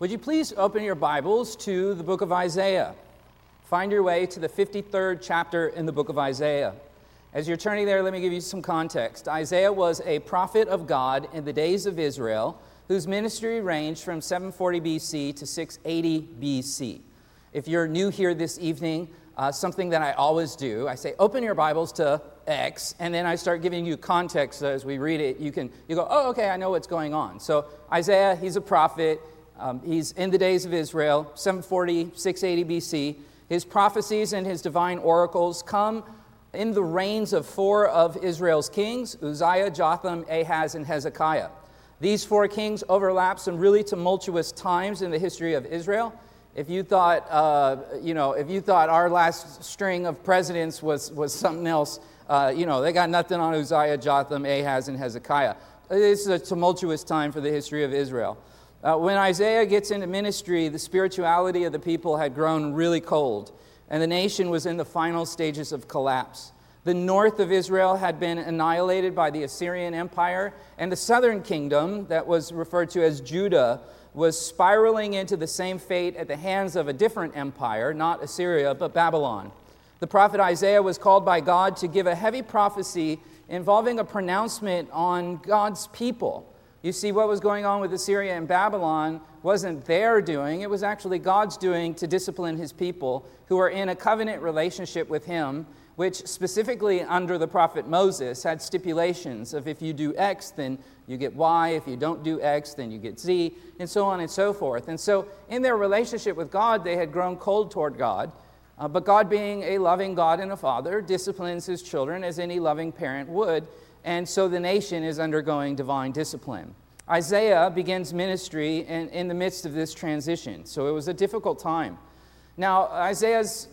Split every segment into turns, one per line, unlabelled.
Would you please open your Bibles to the book of Isaiah? Find your way to the 53rd chapter in the book of Isaiah. As you're turning there, let me give you some context. Isaiah was a prophet of God in the days of Israel whose ministry ranged from 740 BC to 680 BC. If you're new here this evening, uh, something that I always do, I say, open your Bibles to X, and then I start giving you context as we read it. You can you go, oh, okay, I know what's going on. So Isaiah, he's a prophet. Um, he's in the days of Israel, 740, 680 BC. His prophecies and his divine oracles come in the reigns of four of Israel's kings Uzziah, Jotham, Ahaz, and Hezekiah. These four kings overlap some really tumultuous times in the history of Israel. If you thought, uh, you know, if you thought our last string of presidents was, was something else, uh, you know, they got nothing on Uzziah, Jotham, Ahaz, and Hezekiah. This is a tumultuous time for the history of Israel. Uh, when Isaiah gets into ministry, the spirituality of the people had grown really cold, and the nation was in the final stages of collapse. The north of Israel had been annihilated by the Assyrian Empire, and the southern kingdom, that was referred to as Judah, was spiraling into the same fate at the hands of a different empire, not Assyria, but Babylon. The prophet Isaiah was called by God to give a heavy prophecy involving a pronouncement on God's people. You see, what was going on with Assyria and Babylon wasn't their doing, it was actually God's doing to discipline his people who are in a covenant relationship with him, which specifically under the prophet Moses had stipulations of if you do X, then you get Y, if you don't do X, then you get Z, and so on and so forth. And so, in their relationship with God, they had grown cold toward God. Uh, but God, being a loving God and a father, disciplines his children as any loving parent would and so the nation is undergoing divine discipline. Isaiah begins ministry in, in the midst of this transition, so it was a difficult time. Now, Isaiah's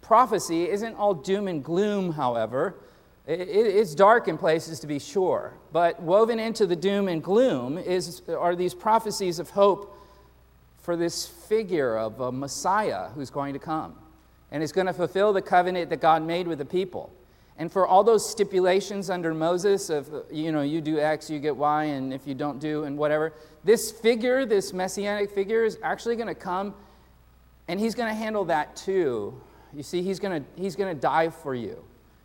prophecy isn't all doom and gloom, however. It, it, it's dark in places to be sure, but woven into the doom and gloom is, are these prophecies of hope for this figure of a Messiah who's going to come and is going to fulfill the covenant that God made with the people. And for all those stipulations under Moses of, you know, you do X, you get Y, and if you don't do, and whatever, this figure, this messianic figure, is actually going to come and he's going to handle that too. You see, he's going to, he's going to die for you.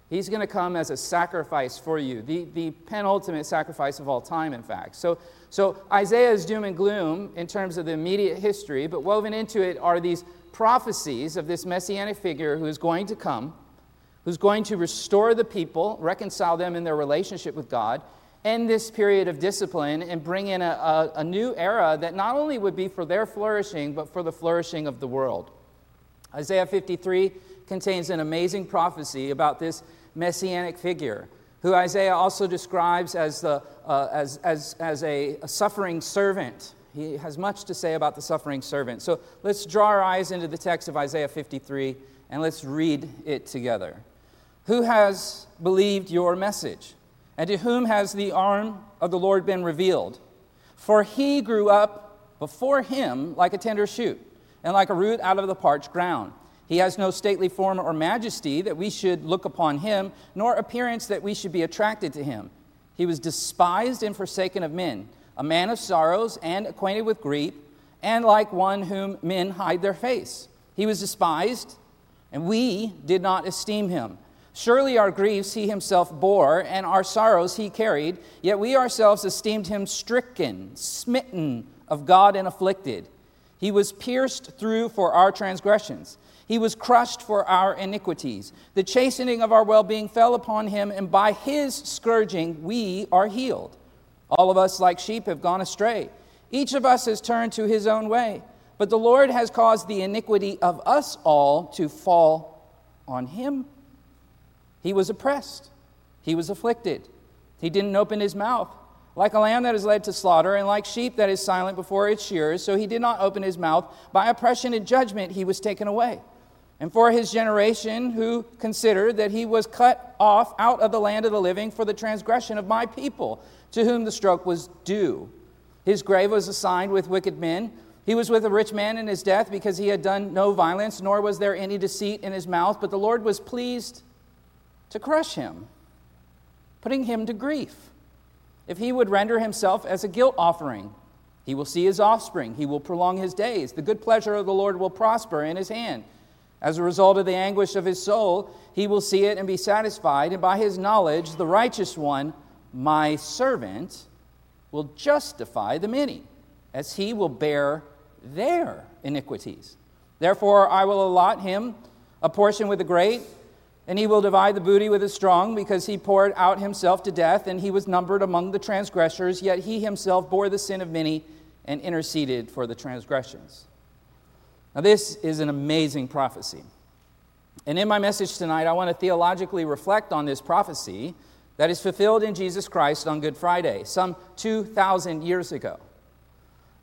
He's going to come as a sacrifice for you, the, the penultimate sacrifice of all time, in fact. So, so Isaiah's doom and gloom in terms of the immediate history, but woven into it are these prophecies of this messianic figure who is going to come who's going to restore the people, reconcile them in their relationship with God, end this period of discipline, and bring in a, a, a, new era that not only would be for their flourishing, but for the flourishing of the world. Isaiah 53 contains an amazing prophecy about this messianic figure, who Isaiah also describes as, the, uh, as, as, as a, a suffering servant. He has much to say about the suffering servant. So let's draw our eyes into the text of Isaiah 53 and let's read it together. Who has believed your message? And to whom has the arm of the Lord been revealed? For he grew up before him like a tender shoot, and like a root out of the parched ground. He has no stately form or majesty that we should look upon him, nor appearance that we should be attracted to him. He was despised and forsaken of men, a man of sorrows and acquainted with grief, and like one whom men hide their face. He was despised, and we did not esteem him. Surely our griefs he himself bore, and our sorrows he carried, yet we ourselves esteemed him stricken, smitten of God, and afflicted. He was pierced through for our transgressions, he was crushed for our iniquities. The chastening of our well being fell upon him, and by his scourging we are healed. All of us, like sheep, have gone astray. Each of us has turned to his own way, but the Lord has caused the iniquity of us all to fall on him. He was oppressed, he was afflicted. He didn't open his mouth. Like a lamb that is led to slaughter, and like sheep that is silent before its shearers, so he did not open his mouth. By oppression and judgment he was taken away. And for his generation, who considered that he was cut off out of the land of the living for the transgression of my people, to whom the stroke was due. His grave was assigned with wicked men. He was with a rich man in his death because he had done no violence, nor was there any deceit in his mouth. But the Lord was pleased to crush him, putting him to grief. If he would render himself as a guilt offering, He will see his offspring. He will prolong his days. The good pleasure of the Lord will prosper in his hand. As a result of the anguish of his soul, he will see it and be satisfied. And by his knowledge, the righteous one, my servant, will justify the many, as he will bear their iniquities. Therefore, I will allot him a portion with the great, and he will divide the booty with the strong, because he poured out himself to death, and he was numbered among the transgressors, yet he himself bore the sin of many and interceded for the transgressions. Now, this is an amazing prophecy. And in my message tonight, I want to theologically reflect on this prophecy that is fulfilled in Jesus Christ on Good Friday, some 2,000 years ago.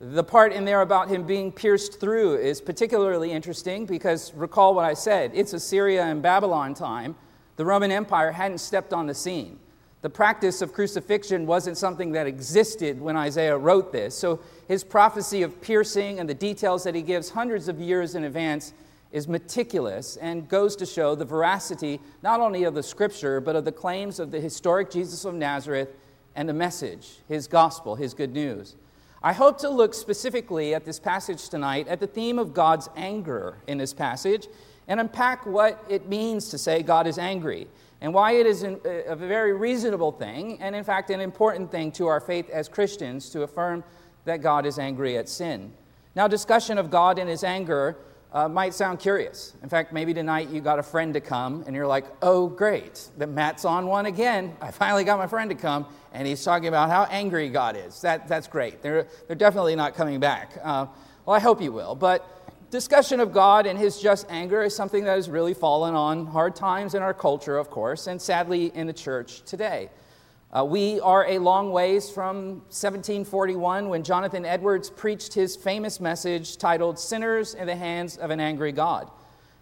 The part in there about him being pierced through is particularly interesting because recall what I said it's Assyria and Babylon time. The Roman Empire hadn't stepped on the scene. The practice of crucifixion wasn't something that existed when Isaiah wrote this. So his prophecy of piercing and the details that he gives hundreds of years in advance is meticulous and goes to show the veracity not only of the scripture, but of the claims of the historic Jesus of Nazareth and the message, his gospel, his good news. I hope to look specifically at this passage tonight at the theme of God's anger in this passage and unpack what it means to say God is angry and why it is a very reasonable thing, and in fact, an important thing to our faith as Christians to affirm that God is angry at sin. Now, discussion of God and his anger uh, might sound curious. In fact, maybe tonight you got a friend to come and you're like, oh, great, that Matt's on one again. I finally got my friend to come and he's talking about how angry God is. That, that's great. They're, they're definitely not coming back. Uh, well, I hope you will. But discussion of God and his just anger is something that has really fallen on hard times in our culture, of course, and sadly in the church today. Uh, we are a long ways from 1741 when Jonathan Edwards preached his famous message titled Sinners in the Hands of an Angry God.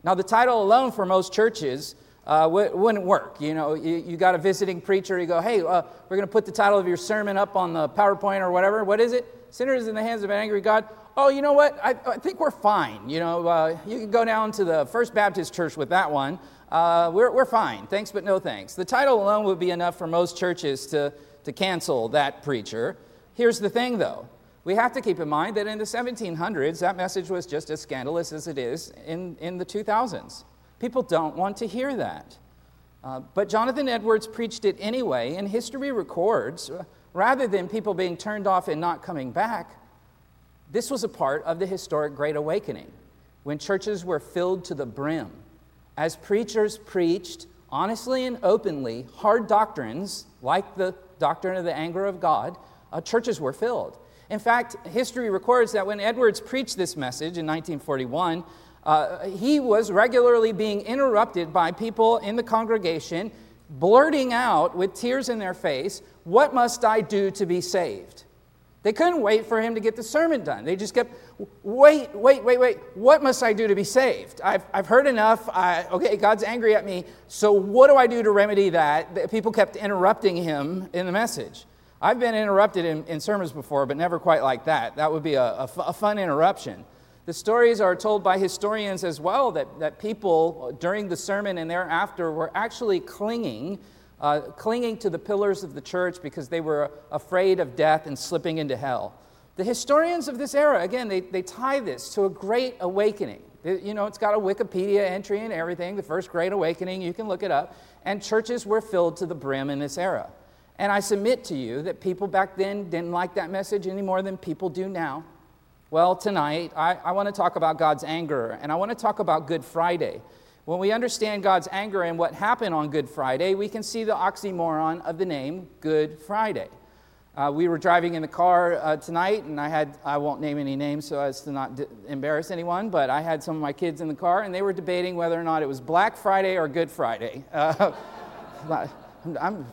Now, the title alone for most churches uh, w- wouldn't work. You know, you, you, got a visiting preacher, you go, hey, uh, we're going to put the title of your sermon up on the PowerPoint or whatever. What is it? Sinners in the Hands of an Angry God oh, you know what? I, I think we're fine. You know, uh, you can go down to the First Baptist Church with that one. Uh, we're, we're fine. Thanks, but no thanks. The title alone would be enough for most churches to, to cancel that preacher. Here's the thing, though. We have to keep in mind that in the 1700s, that message was just as scandalous as it is in, in the 2000s. People don't want to hear that. Uh, but Jonathan Edwards preached it anyway, and history records, rather than people being turned off and not coming back, this was a part of the historic Great Awakening when churches were filled to the brim. As preachers preached honestly and openly hard doctrines like the doctrine of the anger of God, uh, churches were filled. In fact, history records that when Edwards preached this message in 1941, uh, he was regularly being interrupted by people in the congregation blurting out with tears in their face, What must I do to be saved? They couldn't wait for him to get the sermon done. They just kept, wait, wait, wait, wait. What must I do to be saved? I've, I've heard enough. I, okay, God's angry at me. So what do I do to remedy that? People kept interrupting him in the message. I've been interrupted in, in sermons before, but never quite like that. That would be a, a, a fun interruption. The stories are told by historians as well that, that people during the sermon and thereafter were actually clinging uh, clinging to the pillars of the church because they were afraid of death and slipping into hell. The historians of this era, again, they, they tie this to a great awakening. You know, it's got a Wikipedia entry and everything, the first great awakening, you can look it up. And churches were filled to the brim in this era. And I submit to you that people back then didn't like that message any more than people do now. Well, tonight, I, I want to talk about God's anger, and I want to talk about Good Friday. When we understand God's anger and what happened on Good Friday, we can see the oxymoron of the name Good Friday. Uh, we were driving in the car uh, tonight, and I had, I won't name any names so as to not d- embarrass anyone, but I had some of my kids in the car, and they were debating whether or not it was Black Friday or Good Friday. Uh, I'm,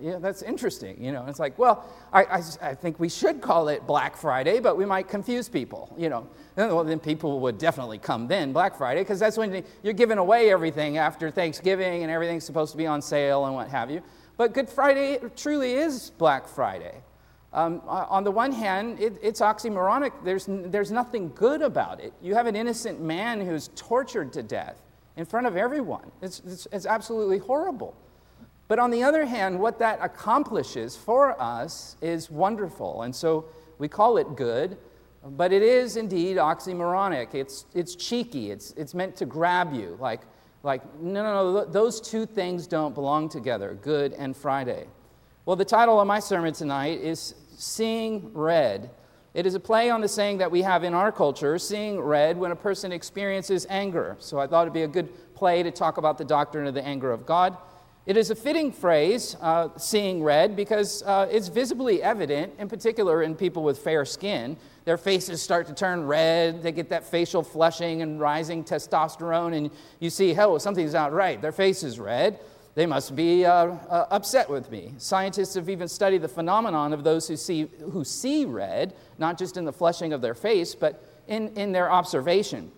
yeah, that's interesting. You know, it's like, well, I, I, I, think we should call it Black Friday, but we might confuse people. You know, well, then people would definitely come then Black Friday because that's when you're giving away everything after Thanksgiving and everything's supposed to be on sale and what have you. But Good Friday truly is Black Friday. Um, on the one hand, it, it's oxymoronic. There's, there's nothing good about it. You have an innocent man who's tortured to death in front of everyone. It's, it's, it's absolutely horrible. But on the other hand, what that accomplishes for us is wonderful. And so We call it good, but it is indeed oxymoronic. It's, it's cheeky, it's, it's meant to grab you. Like, like, no, no, no, those two things don't belong together good and Friday. Well, the title of my sermon tonight is Seeing Red. It is a play on the saying that we have in our culture, seeing red, when a person experiences anger. So I thought it'd be a good play to talk about the doctrine of the anger of God. It is a fitting phrase, uh, seeing red, because uh, it's visibly evident, in particular in people with fair skin. Their faces start to turn red, they get that facial flushing and rising testosterone, and you see, oh, something's not right. Their face is red. They must be uh, uh upset with me. Scientists have even studied the phenomenon of those who see, who see red, not just in the flushing of their face, but in, in their observation.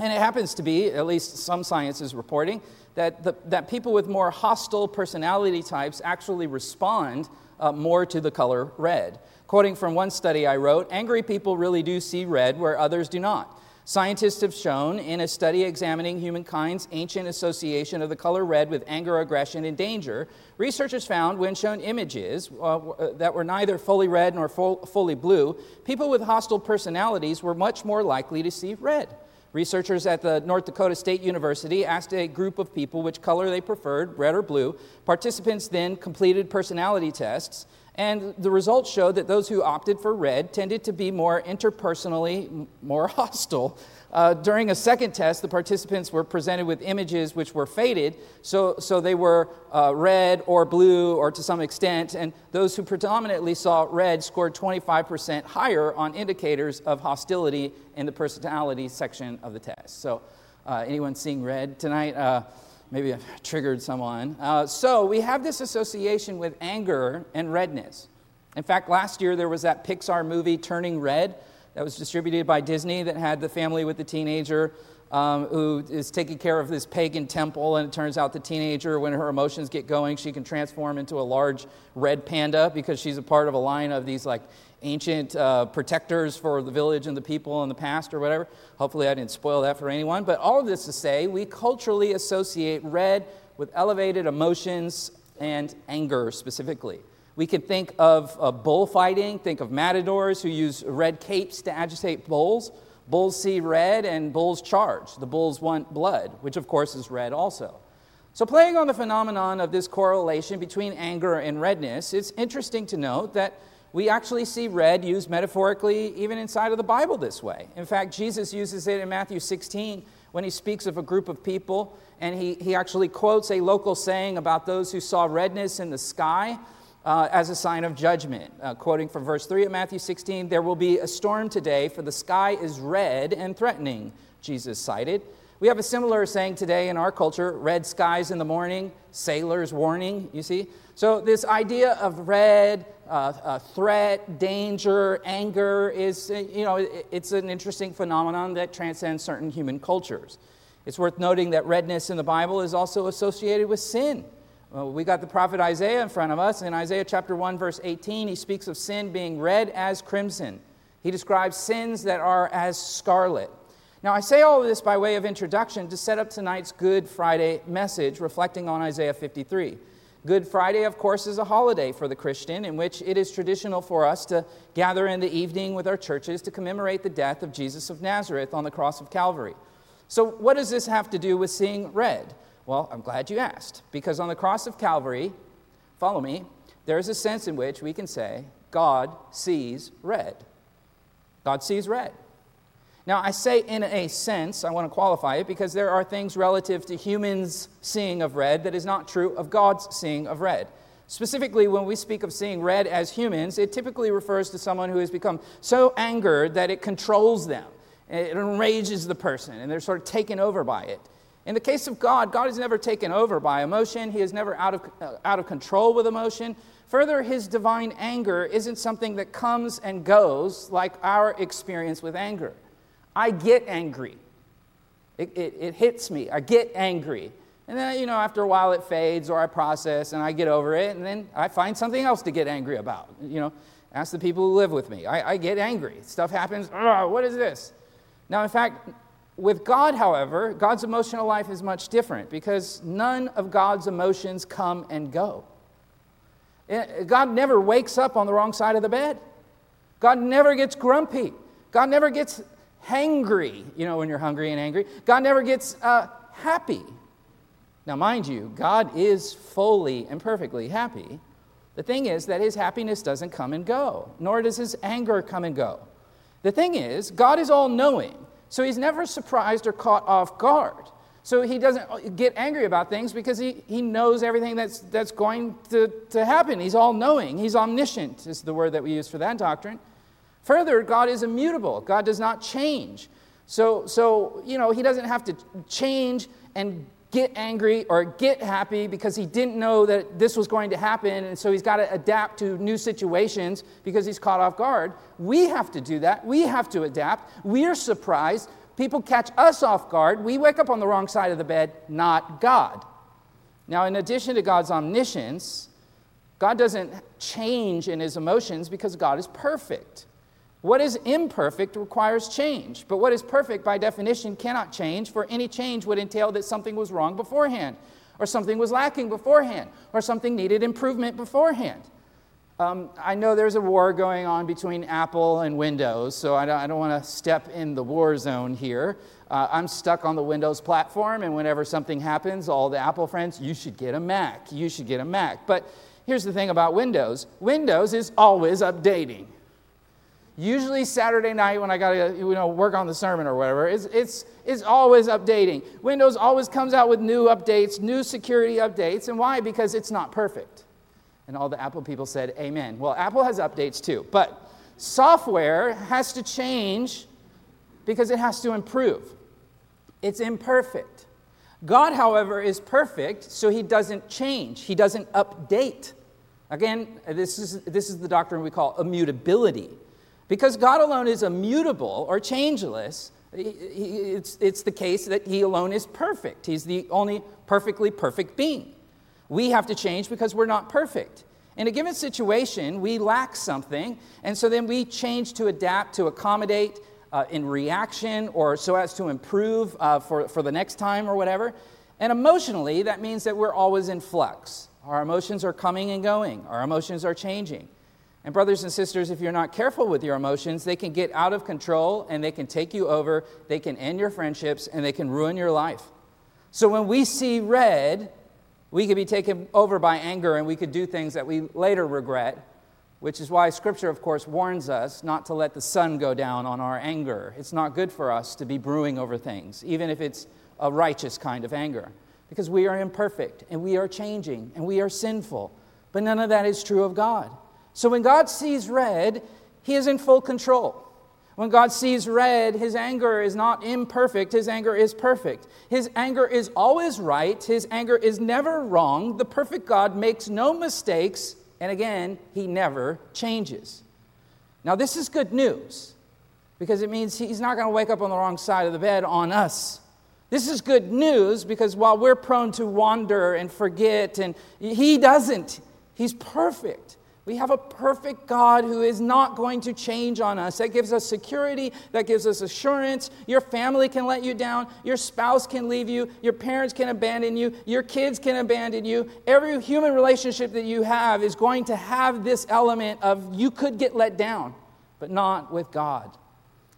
And it happens to be, at least some science is reporting, that, the, that people with more hostile personality types actually respond uh, more to the color red. Quoting from one study I wrote, angry people really do see red where others do not. Scientists have shown in a study examining humankind's ancient association of the color red with anger, aggression, and danger, researchers found when shown images uh, uh that were neither fully red nor full, fully blue, people with hostile personalities were much more likely to see red. Researchers at the North Dakota State University asked a group of people which color they preferred, red or blue. Participants then completed personality tests, and the results showed that those who opted for red tended to be more interpersonally more hostile uh, during a second test, the participants were presented with images which were faded, so, so they were uh, red or blue or to some extent, and those who predominantly saw red scored 25% higher on indicators of hostility in the personality section of the test. So, uh, anyone seeing red tonight? Uh, maybe I've triggered someone. Uh, so, we have this association with anger and redness. In fact, last year there was that Pixar movie, Turning Red that was distributed by Disney that had the family with the teenager um, who is taking care of this pagan temple. And it turns out the teenager, when her emotions get going, she can transform into a large red panda because she's a part of a line of these like ancient uh, protectors for the village and the people in the past or whatever. Hopefully, I didn't spoil that for anyone. But all of this to say, we culturally associate red with elevated emotions and anger specifically. We can think of uh, bullfighting, think of matadors who use red capes to agitate bulls. Bulls see red and bulls charge. The bulls want blood, which of course is red also. So, playing on the phenomenon of this correlation between anger and redness, it's interesting to note that we actually see red used metaphorically even inside of the Bible this way. In fact, Jesus uses it in Matthew 16 when he speaks of a group of people, and he, he actually quotes a local saying about those who saw redness in the sky uh, as a sign of judgment. Uh, quoting from verse 3 of Matthew 16, there will be a storm today, for the sky is red and threatening, Jesus cited. We have a similar saying today in our culture red skies in the morning, sailors warning, you see? So, this idea of red, uh, uh, threat, danger, anger is, uh, you know, it's an interesting phenomenon that transcends certain human cultures. It's worth noting that redness in the Bible is also associated with sin. Well, we got the prophet Isaiah in front of us. In Isaiah chapter 1, verse 18, he speaks of sin being red as crimson. He describes sins that are as scarlet. Now, I say all of this by way of introduction to set up tonight's Good Friday message, reflecting on Isaiah 53. Good Friday, of course, is a holiday for the Christian in which it is traditional for us to gather in the evening with our churches to commemorate the death of Jesus of Nazareth on the cross of Calvary. So, what does this have to do with seeing red? Well, I'm glad you asked, because on the cross of Calvary, follow me, there is a sense in which we can say, God sees red. God sees red. Now, I say in a sense, I want to qualify it because there are things relative to humans' seeing of red that is not true of God's seeing of red. Specifically, when we speak of seeing red as humans, it typically refers to someone who has become so angered that it controls them. It enrages the person, and they're sort of taken over by it. In the case of God, God is never taken over by emotion, He is never out of, uh, out of control with emotion. Further, His divine anger isn't something that comes and goes like our experience with anger. I get angry, it, it, it hits me, I get angry. And then, you know, after a while it fades or I process and I get over it, and then I find something else to get angry about. You know, ask the people who live with me. I, I get angry. Stuff happens. what is this? Now, in fact, with God, however, God's emotional life is much different because none of God's emotions come and go. Eh, God never wakes up on the wrong side of the bed. God never gets grumpy. God never gets hangry, you know, when you're hungry and angry. God never gets uh, happy. Now, mind you, God is fully and perfectly happy. The thing is that his happiness doesn't come and go, nor does his anger come and go. The thing is, God is all knowing, so he's never surprised or caught off guard. So he doesn't uh, get angry about things because he, he knows everything that's, that's going to, to happen. He's all knowing. He's omniscient, is the word that we use for that doctrine. Further, God is immutable, God does not change. So, so, you know, he doesn't have to change and get angry or get happy because he didn't know that this was going to happen, and so he's got to adapt to new situations because he's caught off guard. We have to do that. We have to adapt. We are surprised. People catch us off guard. We wake up on the wrong side of the bed, not God. Now, in addition to God's omniscience, God doesn't change in his emotions because God is perfect. What is imperfect requires change, but what is perfect by definition cannot change, for any change would entail that something was wrong beforehand, or something was lacking beforehand, or something needed improvement beforehand. Um, I know there's a war going on between Apple and Windows, so I don't, don't want to step in the war zone here. Uh, I'm stuck on the Windows platform, and whenever something happens, all the Apple friends, you should get a Mac. You should get a Mac. But here's the thing about Windows Windows is always updating usually Saturday night when I got to you know, work on the sermon or whatever. It's, it's, it's always updating. Windows always comes out with new updates, new security updates. And why? Because it's not perfect. And all the Apple people said, Amen. Well, Apple has updates too, but software has to change because it has to improve. It's imperfect. God, however, is perfect, so he doesn't change, he doesn't update. Again, this is, this is the doctrine we call immutability. Because God alone is immutable or changeless, it's, the case that He alone is perfect. He's the only perfectly perfect being. We have to change because we're not perfect. In a given situation, we lack something, and so then we change to adapt, to accommodate uh, in reaction, or so as to improve uh, for, for the next time or whatever. And emotionally, that means that we're always in flux. Our emotions are coming and going, our emotions are changing. And, brothers and sisters, if you're not careful with your emotions, they can get out of control and they can take you over, they can end your friendships, and they can ruin your life. So, when we see red, we could be taken over by anger and we could do things that we later regret, which is why Scripture, of course, warns us not to let the sun go down on our anger. It's not good for us to be brewing over things, even if it's a righteous kind of anger, because we are imperfect and we are changing and we are sinful. But none of that is true of God. So when God sees red, he is in full control. When God sees red, his anger is not imperfect, his anger is perfect. His anger is always right, his anger is never wrong. The perfect God makes no mistakes, and again, he never changes. Now, this is good news because it means he's not going to wake up on the wrong side of the bed on us. This is good news because while we're prone to wander and forget, and he doesn't, he's perfect. We have a perfect God who is not going to change on us. That gives us security, that gives us assurance. Your family can let you down, your spouse can leave you, your parents can abandon you, your kids can abandon you. Every human relationship that you have is going to have this element of you could get let down, but not with God.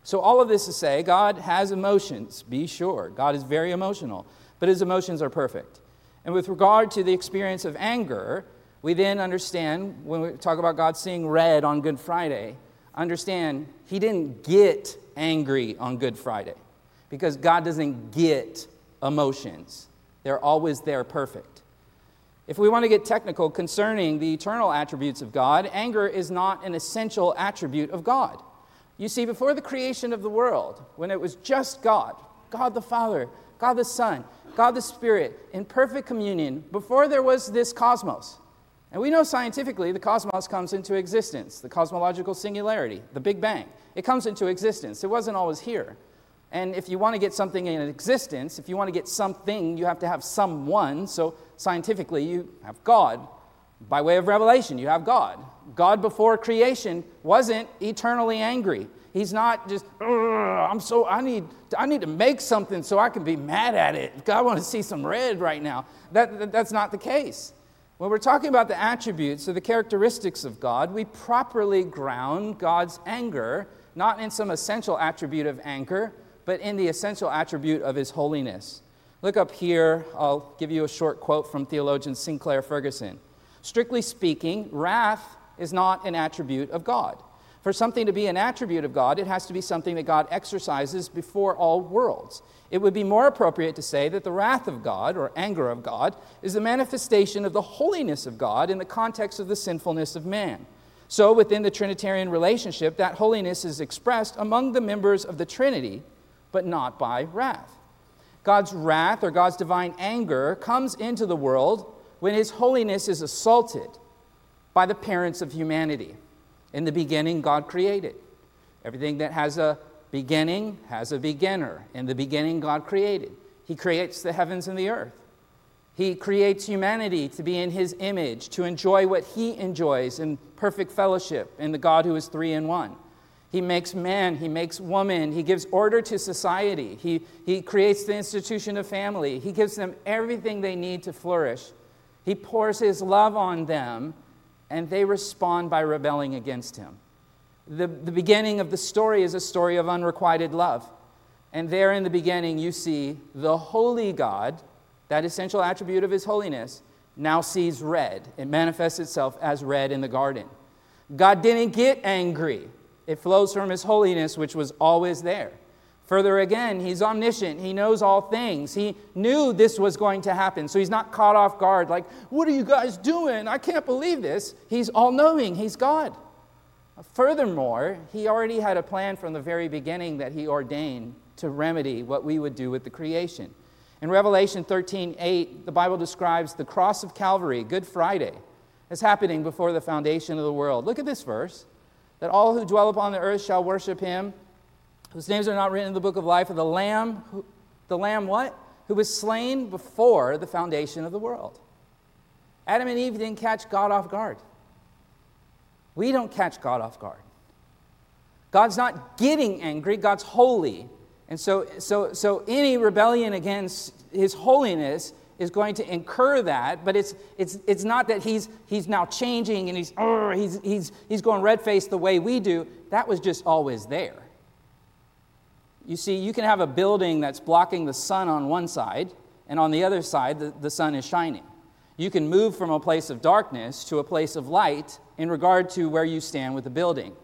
So, all of this to say, God has emotions, be sure. God is very emotional, but his emotions are perfect. And with regard to the experience of anger, we then understand, when we talk about God seeing red on Good Friday, understand He didn't get angry on Good Friday because God doesn't get emotions. They're always there perfect. If we want to get technical concerning the eternal attributes of God, anger is not an essential attribute of God. You see, before the creation of the world, when it was just God, God the Father, God the Son, God the Spirit, in perfect communion, before there was this cosmos, and we know scientifically the cosmos comes into existence, the cosmological singularity, the Big Bang. It comes into existence. It wasn't always here. And if you want to get something in existence, if you want to get something, you have to have someone. So scientifically, you have God. By way of revelation, you have God. God before creation wasn't eternally angry. He's not just, I'm so, I need, I need to make something so I can be mad at it. God, I want to see some red right now. That, that, that's not the case. When we're talking about the attributes or the characteristics of God, we properly ground God's anger not in some essential attribute of anger, but in the essential attribute of his holiness. Look up here, I'll give you a short quote from theologian Sinclair Ferguson. Strictly speaking, wrath is not an attribute of God. For something to be an attribute of God, it has to be something that God exercises before all worlds. It would be more appropriate to say that the wrath of God, or anger of God, is the manifestation of the holiness of God in the context of the sinfulness of man. So, within the Trinitarian relationship, that holiness is expressed among the members of the Trinity, but not by wrath. God's wrath, or God's divine anger, comes into the world when his holiness is assaulted by the parents of humanity. In the beginning, God created. Everything that has a beginning has a beginner. In the beginning, God created. He creates the heavens and the earth. He creates humanity to be in His image, to enjoy what He enjoys in perfect fellowship in the God who is three in one. He makes man, He makes woman, He gives order to society, He, he creates the institution of family, He gives them everything they need to flourish. He pours His love on them and they respond by rebelling against him. The, the beginning of the story is a story of unrequited love. And there in the beginning, you see the holy God, that essential attribute of his holiness, now sees red. It manifests itself as red in the garden. God didn't get angry, it flows from his holiness, which was always there. Further again, he's omniscient. He knows all things. He knew this was going to happen. So he's not caught off guard, like, what are you guys doing? I can't believe this. He's all knowing, he's God. Furthermore, he already had a plan from the very beginning that he ordained to remedy what we would do with the creation. In Revelation 13 8, the Bible describes the cross of Calvary, Good Friday, as happening before the foundation of the world. Look at this verse that all who dwell upon the earth shall worship him whose names are not written in the book of life of the Lamb, who, the Lamb what? Who was slain before the foundation of the world. Adam and Eve didn't catch God off guard. We don't catch God off guard. God's not getting angry, God's holy. And so, so, so any rebellion against his holiness is going to incur that, but it's, it's, it's not that he's, he's now changing and he's, he's, he's, he's going red faced the way we do. That was just always there. You see, you can have a building that's blocking the sun on one side, and on the other side, the, the sun is shining. You can move from a place of darkness to a place of light in regard to where you stand with the building.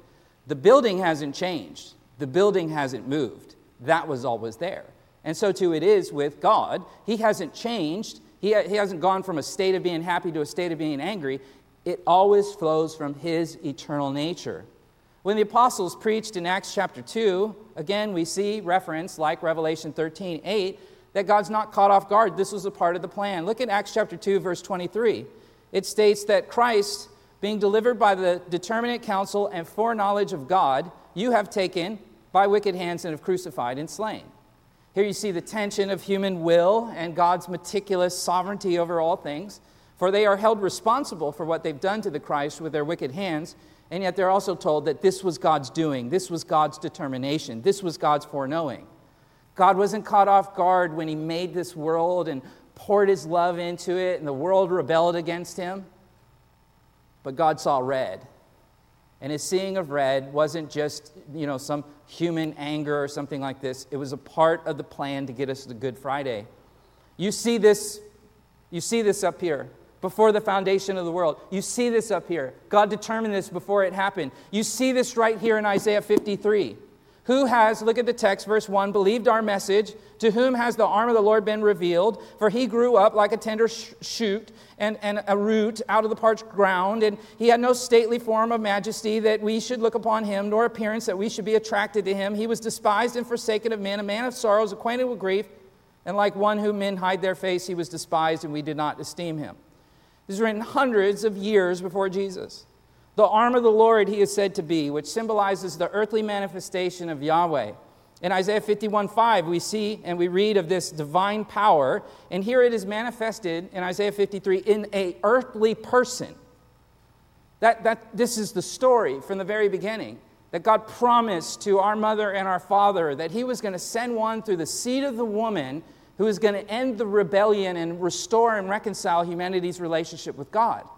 The building hasn't changed, the building hasn't moved. That was always there. And so, too, it is with God. He hasn't changed, he, he hasn't gone from a state of being happy to a state of being angry. It always flows from His eternal nature. When the apostles preached in Acts chapter 2, again we see reference like Revelation 13 8 that God's not caught off guard. This was a part of the plan. Look at Acts chapter 2, verse 23. It states that Christ, being delivered by the determinate counsel and foreknowledge of God, you have taken by wicked hands and have crucified and slain. Here you see the tension of human will and God's meticulous sovereignty over all things, for they are held responsible for what they've done to the Christ with their wicked hands and yet they're also told that this was God's doing, this was God's determination, this was God's foreknowing. God wasn't caught off guard when He made this world and poured His love into it, and the world rebelled against Him. But God saw red. And his seeing of red wasn't just, you know, some human anger or something like this. It was a part of the plan to get us to Good Friday. You see this, you see this up here before the foundation of the world. You see this up here. God determined this before it happened. You see this right here in Isaiah 53. Who has, look at the text, verse 1, believed our message? To whom has the arm of the Lord been revealed? For he grew up like a tender sh- shoot and, and a root out of the parched ground, and he had no stately form of majesty that we should look upon him, nor appearance that we should be attracted to him. He was despised and forsaken of men, a man of sorrows, acquainted with grief, and like one whom men hide their face, he was despised, and we did not esteem him. This is written hundreds of years before Jesus. The arm of the Lord he is said to be, which symbolizes the earthly manifestation of Yahweh. In Isaiah 51 5, we see and we read of this divine power, and here it is manifested in Isaiah 53 in a earthly person. That, that, this is the story from the very beginning that God promised to our mother and our father that he was going to send one through the seed of the woman who is going to end the rebellion and restore and reconcile humanity's relationship with God.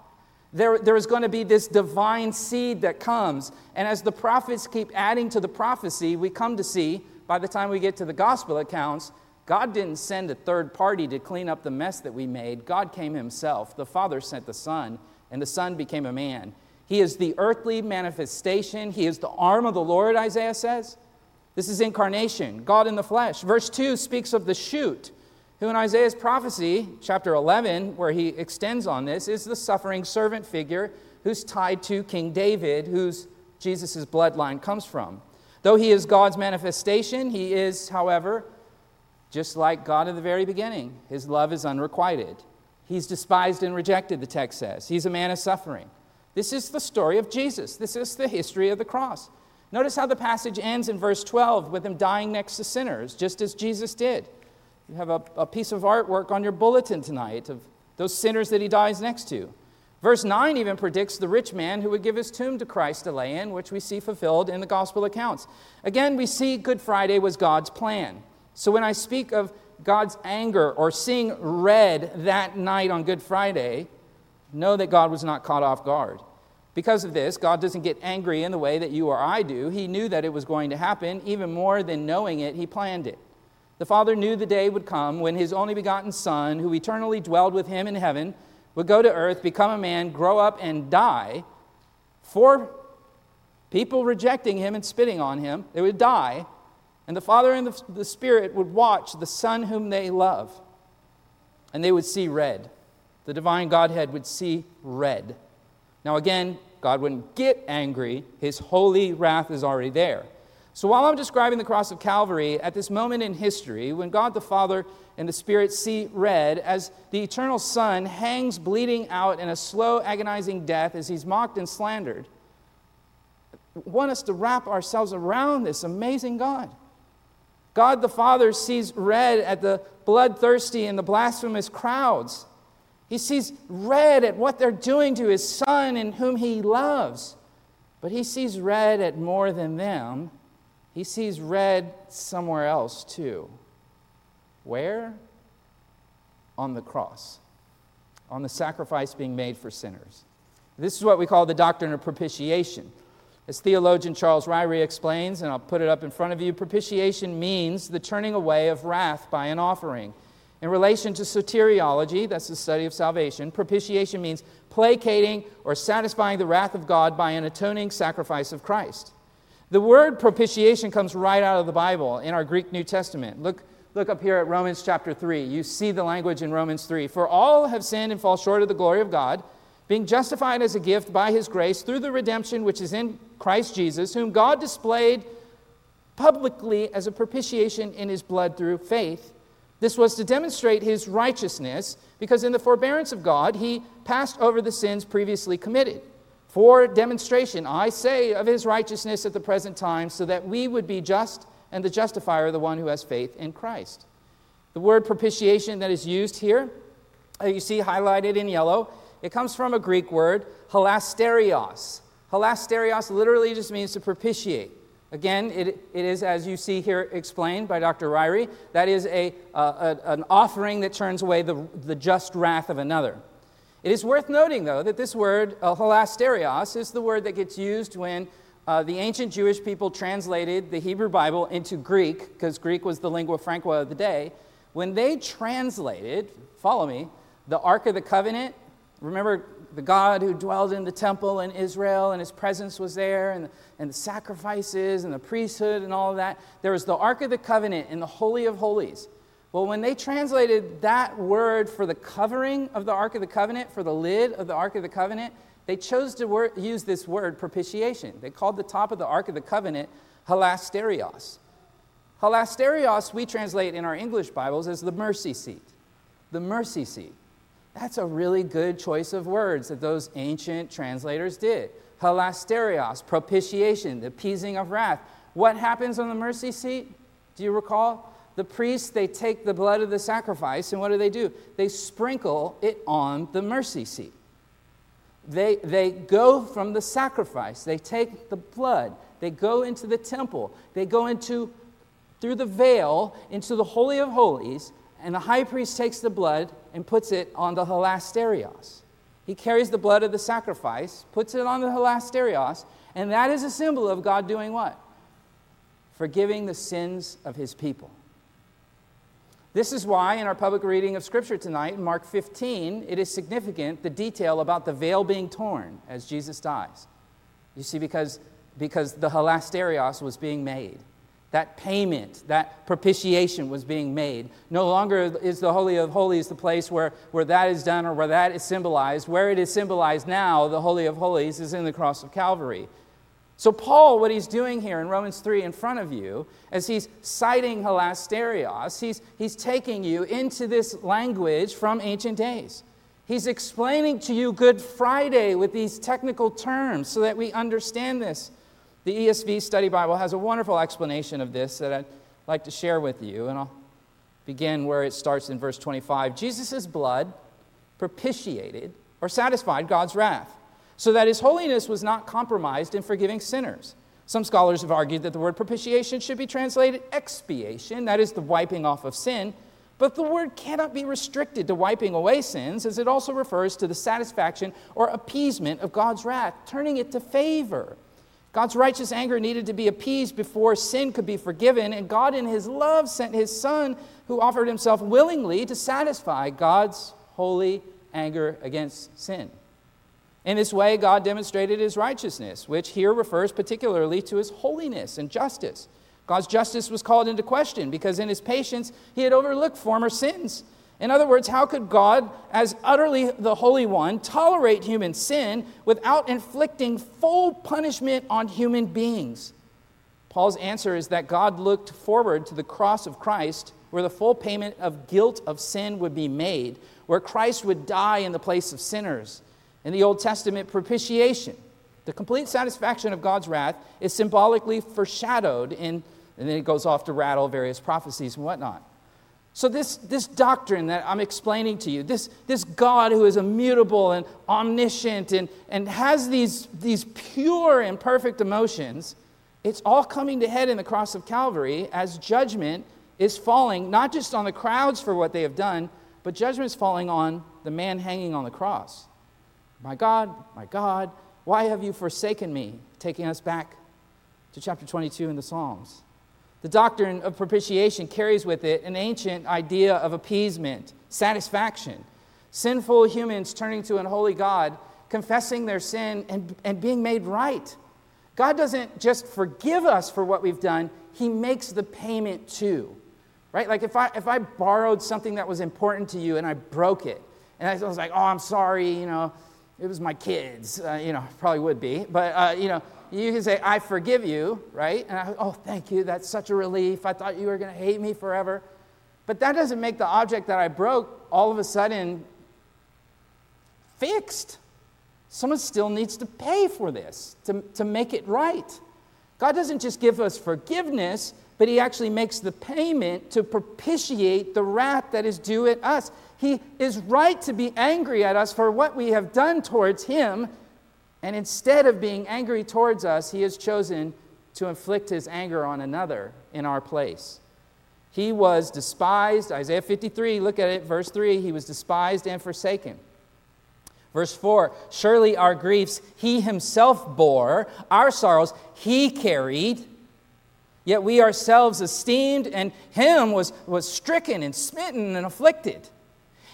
There, there is going to be this divine seed that comes. And as the prophets keep adding to the prophecy, we come to see, by the time we get to the gospel accounts, God didn't send a third party to clean up the mess that we made. God came himself. The Father sent the Son, and the Son became a man. He is the earthly manifestation, He is the arm of the Lord, Isaiah says. This is incarnation, God in the flesh. Verse 2 speaks of the shoot who in Isaiah's prophecy, chapter 11, where he extends on this, is the suffering servant figure who's tied to King David, whose Jesus' bloodline comes from. Though he is God's manifestation, he is, however, just like God in the very beginning. His love is unrequited. He's despised and rejected, the text says. He's a man of suffering. This is the story of Jesus. This is the history of the cross. Notice how the passage ends in verse 12 with him dying next to sinners, just as Jesus did. You have a, a piece of artwork on your bulletin tonight of those sinners that he dies next to. Verse 9 even predicts the rich man who would give his tomb to Christ to lay in, which we see fulfilled in the gospel accounts. Again, we see Good Friday was God's plan. So when I speak of God's anger or seeing red that night on Good Friday, know that God was not caught off guard. Because of this, God doesn't get angry in the way that you or I do. He knew that it was going to happen. Even more than knowing it, He planned it. The Father knew the day would come when his only begotten Son, who eternally dwelled with him in heaven, would go to earth, become a man, grow up, and die for people rejecting him and spitting on him. They would die, and the Father and the, Spirit would watch the Son whom they love, and they would see red. The divine Godhead would see red. Now, again, God wouldn't get angry, his holy wrath is already there. So while I'm describing the cross of Calvary, at this moment in history, when God the Father and the Spirit see red, as the eternal Son hangs bleeding out in a slow, agonizing death as he's mocked and slandered, want us to wrap ourselves around this amazing God. God the Father sees red at the bloodthirsty and the blasphemous crowds. He sees red at what they're doing to his Son in whom he loves. But he sees red at more than them he sees red somewhere else too. Where? On the cross, on the sacrifice being made for sinners. This is what we call the doctrine of propitiation. As theologian Charles Ryrie explains, and I'll put it up in front of you, propitiation means the turning away of wrath by an offering. In relation to soteriology, that's the study of salvation, propitiation means placating or satisfying the wrath of God by an atoning sacrifice of Christ. The word propitiation comes right out of the Bible in our Greek New Testament. Look, look up here at Romans chapter 3. You see the language in Romans 3. For all have sinned and fall short of the glory of God, being justified as a gift by his grace through the redemption which is in Christ Jesus, whom God displayed publicly as a propitiation in his blood through faith. This was to demonstrate his righteousness, because in the forbearance of God, he passed over the sins previously committed for demonstration, I say, of his righteousness at the present time, so that we would be just and the justifier the one who has faith in Christ. The word propitiation that is used here, uh, you see highlighted in yellow, it comes from a Greek word, hilasterios. Hilasterios literally just means to propitiate. Again, it, it is, as you see here explained by Dr. Ryrie, that is a, uh, a, an offering that turns away the, the just wrath of another. It is worth noting, though, that this word, uh, hilasterios, is the word that gets used when uh, the ancient Jewish people translated the Hebrew Bible into Greek, because Greek was the lingua franca of the day. When they translated, follow me, the Ark of the Covenant, remember the God who dwelled in the temple in Israel and his presence was there, and, and the sacrifices and the priesthood and all of that. There was the Ark of the Covenant in the Holy of Holies. Well, when they translated that word for the covering of the Ark of the Covenant, for the lid of the Ark of the Covenant, they chose to wor- use this word propitiation. They called the top of the Ark of the Covenant hilasterios. Hilasterios, we translate in our English Bibles as the mercy seat. The mercy seat. That's a really good choice of words that those ancient translators did. Hilasterios, propitiation, the appeasing of wrath. What happens on the mercy seat? Do you recall? the priests, they take the blood of the sacrifice, and what do they do? They sprinkle it on the mercy seat. They, they go from the sacrifice, they take the blood, they go into the temple, they go into, through the veil, into the Holy of Holies, and the high priest takes the blood and puts it on the hilasterios. He carries the blood of the sacrifice, puts it on the hilasterios, and that is a symbol of God doing what? Forgiving the sins of his people. This is why, in our public reading of Scripture tonight, in Mark 15, it is significant the detail about the veil being torn as Jesus dies. You see, because, because the hilasterios was being made. That payment, that propitiation was being made. No longer is the Holy of Holies the place where, where that is done or where that is symbolized. Where it is symbolized now, the Holy of Holies, is in the cross of Calvary. So, Paul, what he's doing here in Romans 3 in front of you, as he's citing hilasterios, he's, he's taking you into this language from ancient days. He's explaining to you Good Friday with these technical terms so that we understand this. The ESV Study Bible has a wonderful explanation of this that I'd like to share with you, and I'll begin where it starts in verse 25. Jesus' blood propitiated or satisfied God's wrath, so that his holiness was not compromised in forgiving sinners. Some scholars have argued that the word propitiation should be translated expiation, that is, the wiping off of sin. But the word cannot be restricted to wiping away sins, as it also refers to the satisfaction or appeasement of God's wrath, turning it to favor. God's righteous anger needed to be appeased before sin could be forgiven, and God, in His love, sent His Son, who offered Himself willingly to satisfy God's holy anger against sin. In this way, God demonstrated His righteousness, which here refers particularly to His holiness and justice. God's justice was called into question because in His patience, He had overlooked former sins in other words, how could God, as utterly the Holy One, tolerate human sin without inflicting full punishment on human beings? Paul's answer is that God looked forward to the cross of Christ, where the full payment of guilt of sin would be made, where Christ would die in the place of sinners. In the Old Testament, propitiation, the complete satisfaction of God's wrath, is symbolically foreshadowed in, and then it goes off to rattle various prophecies and whatnot. So, this, this doctrine that I'm explaining to you, this, this God who is immutable and omniscient and, and has these, these pure and perfect emotions, it's all coming to head in the cross of Calvary as judgment is falling, not just on the crowds for what they have done, but judgment is falling on the man hanging on the cross. My God, my God, why have you forsaken me? Taking us back to chapter 22 in the Psalms. The doctrine of propitiation carries with it an ancient idea of appeasement, satisfaction. Sinful humans turning to an holy God, confessing their sin, and, and being made right. God doesn't just forgive us for what we've done, He makes the payment too. Right? Like if I, if I borrowed something that was important to you and I broke it, and I was like, oh, I'm sorry, you know, it was my kids, uh, you know, probably would be, but, uh, you know, you can say, I forgive you, right? And I, oh, thank you. That's such a relief. I thought you were going to hate me forever. But that doesn't make the object that I broke all of a sudden fixed. Someone still needs to pay for this to, to make it right. God doesn't just give us forgiveness, but He actually makes the payment to propitiate the wrath that is due at us. He is right to be angry at us for what we have done towards Him and instead of being angry towards us, he has chosen to inflict his anger on another in our place. He was despised. Isaiah 53, look at it, verse 3. He was despised and forsaken. Verse 4 Surely our griefs he himself bore, our sorrows he carried. Yet we ourselves esteemed, and him was, was stricken and smitten and afflicted.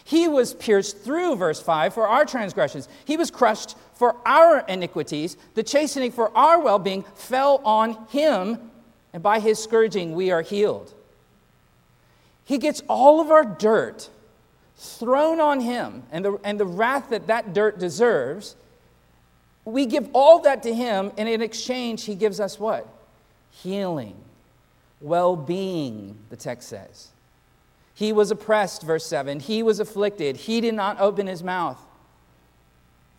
He was pierced through, verse 5, for our transgressions. He was crushed for our iniquities. The chastening for our well being fell on him, and by his scourging we are healed. He gets all of our dirt thrown on him and the, and the wrath that that dirt deserves. We give all that to him, and in exchange, he gives us what? Healing, well being, the text says. He was oppressed, verse 7. He was afflicted. He did not open his mouth.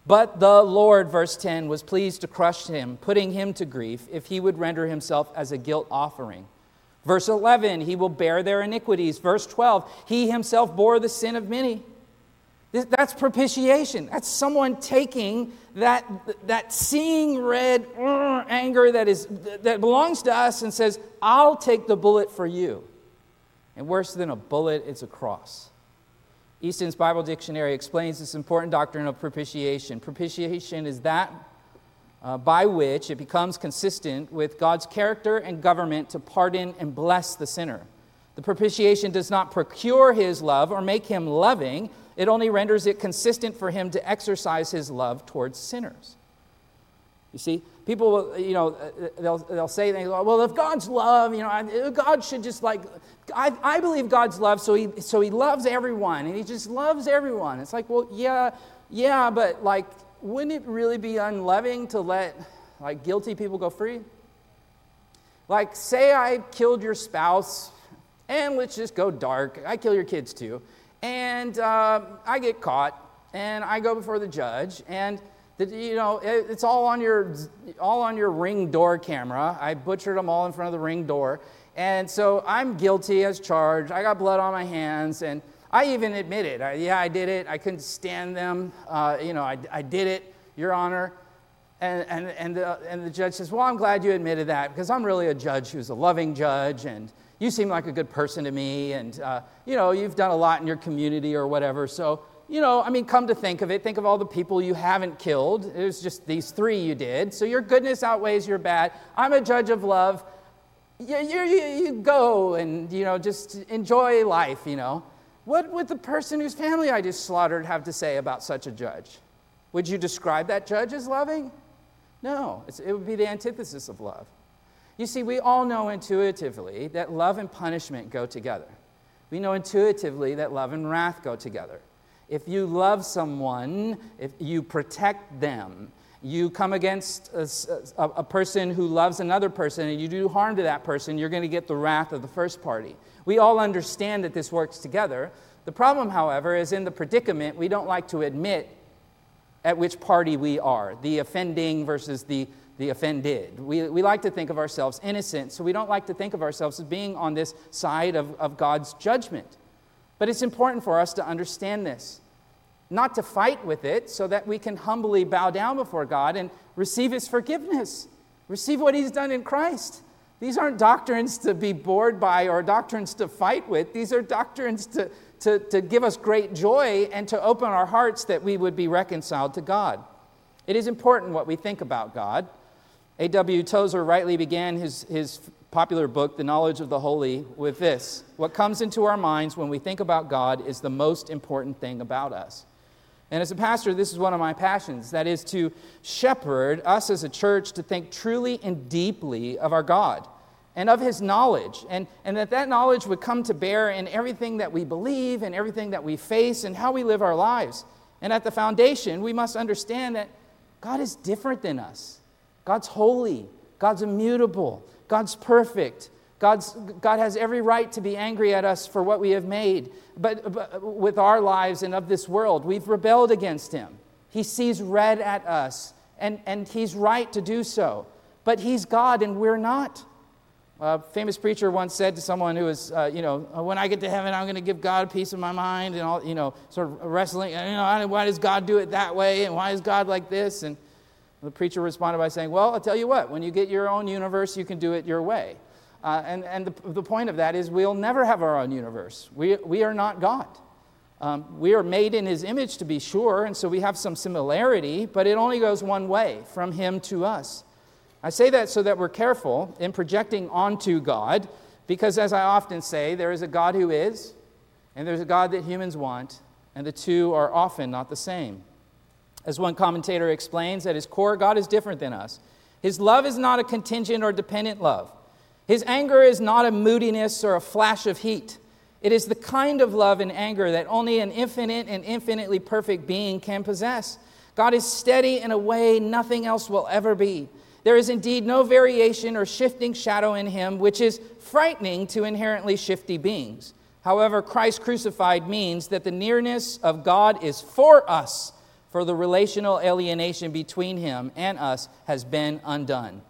But the Lord, verse 10, was pleased to crush him, putting him to grief, if he would render himself as a guilt offering. Verse 11, he will bear their iniquities. Verse 12, he himself bore the sin of many. That's propitiation. That's someone taking that, that seeing red uh, anger that, is, that belongs to us and says, I'll take the bullet for you. And worse than a bullet, it's a cross. Easton's Bible Dictionary explains this important doctrine of propitiation. Propitiation is that uh, by which it becomes consistent with God's character and government to pardon and bless the sinner. The propitiation does not procure his love or make him loving, it only renders it consistent for him to exercise his love towards sinners. You see, people will, you know, uh, uh, they'll, they'll say things like, well, if God's love, you know, uh, God should just like, I, I believe God's love, so he, so he loves everyone, and he just loves everyone. It's like, well, yeah, yeah, but like, wouldn't it really be unloving to let like guilty people go free? Like, say I killed your spouse, and let's just go dark. I kill your kids too, and uh, I get caught, and I go before the judge, and that you know it's all on your all on your ring door camera. I butchered them all in front of the ring door. And so i'm guilty as charged. I got blood on my hands and i even admit it. I, yeah i did it. I couldn't stand them. Uh, you know I, I did it your honor. And, and, and, the, and the judge says well i'm glad you admitted that because i'm really a judge who's a loving judge and you seem like a good person to me and uh, you know you've done a lot in your community or whatever so you know, I mean, come to think of it, think of all the people you haven't killed. It was just these three you did. So your goodness outweighs your bad. I'm a judge of love. You, you, you go and, you know, just enjoy life, you know. What would the person whose family I just slaughtered have to say about such a judge? Would you describe that judge as loving? No, it would be the antithesis of love. You see, we all know intuitively that love and punishment go together. We know intuitively that love and wrath go together. If you love someone, if you protect them, you come against a, a, a, person who loves another person and you do harm to that person, you're going to get the wrath of the first party. We all understand that this works together. The problem, however, is in the predicament, we don't like to admit at which party we are the offending versus the, the offended. We, we like to think of ourselves innocent, so we don't like to think of ourselves as being on this side of, of God's judgment. But it's important for us to understand this, not to fight with it, so that we can humbly bow down before God and receive His forgiveness, receive what He's done in Christ. These aren't doctrines to be bored by or doctrines to fight with. These are doctrines to, to, to give us great joy and to open our hearts that we would be reconciled to God. It is important what we think about God. A.W. Tozer rightly began his, his popular book, The Knowledge of the Holy, with this What comes into our minds when we think about God is the most important thing about us. And as a pastor, this is one of my passions that is to shepherd us as a church to think truly and deeply of our God and of his knowledge, and, and that that knowledge would come to bear in everything that we believe and everything that we face and how we live our lives. And at the foundation, we must understand that God is different than us. God's holy, God's immutable, God's perfect. God's, God has every right to be angry at us for what we have made, but, but with our lives and of this world, we've rebelled against Him. He sees red at us, and, and He's right to do so. But He's God and we're not. A famous preacher once said to someone who was, uh, you know, oh, when I get to heaven, I'm going to give God a piece of my mind and all, you know, sort of wrestling, you know, why does God do it that way? And why is God like this? And the preacher responded by saying, Well, I'll tell you what, when you get your own universe, you can do it your way. Uh, and and the, the point of that is we'll never have our own universe. We, we are not God. Um, we are made in his image to be sure, and so we have some similarity, but it only goes one way from him to us. I say that so that we're careful in projecting onto God, because as I often say, there is a God who is, and there's a God that humans want, and the two are often not the same. As one commentator explains, at his core, God is different than us. His love is not a contingent or dependent love. His anger is not a moodiness or a flash of heat. It is the kind of love and anger that only an infinite and infinitely perfect being can possess. God is steady in a way nothing else will ever be. There is indeed no variation or shifting shadow in him, which is frightening to inherently shifty beings. However, Christ crucified means that the nearness of God is for us for the relational alienation between him and us has been undone.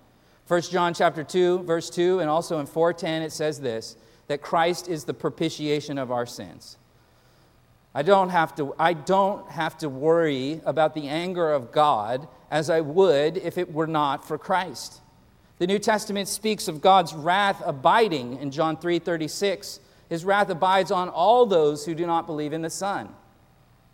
1 John chapter 2 verse 2 and also in 4:10 it says this that Christ is the propitiation of our sins. I don't have to I don't have to worry about the anger of God as I would if it were not for Christ. The New Testament speaks of God's wrath abiding in John 3:36 his wrath abides on all those who do not believe in the Son.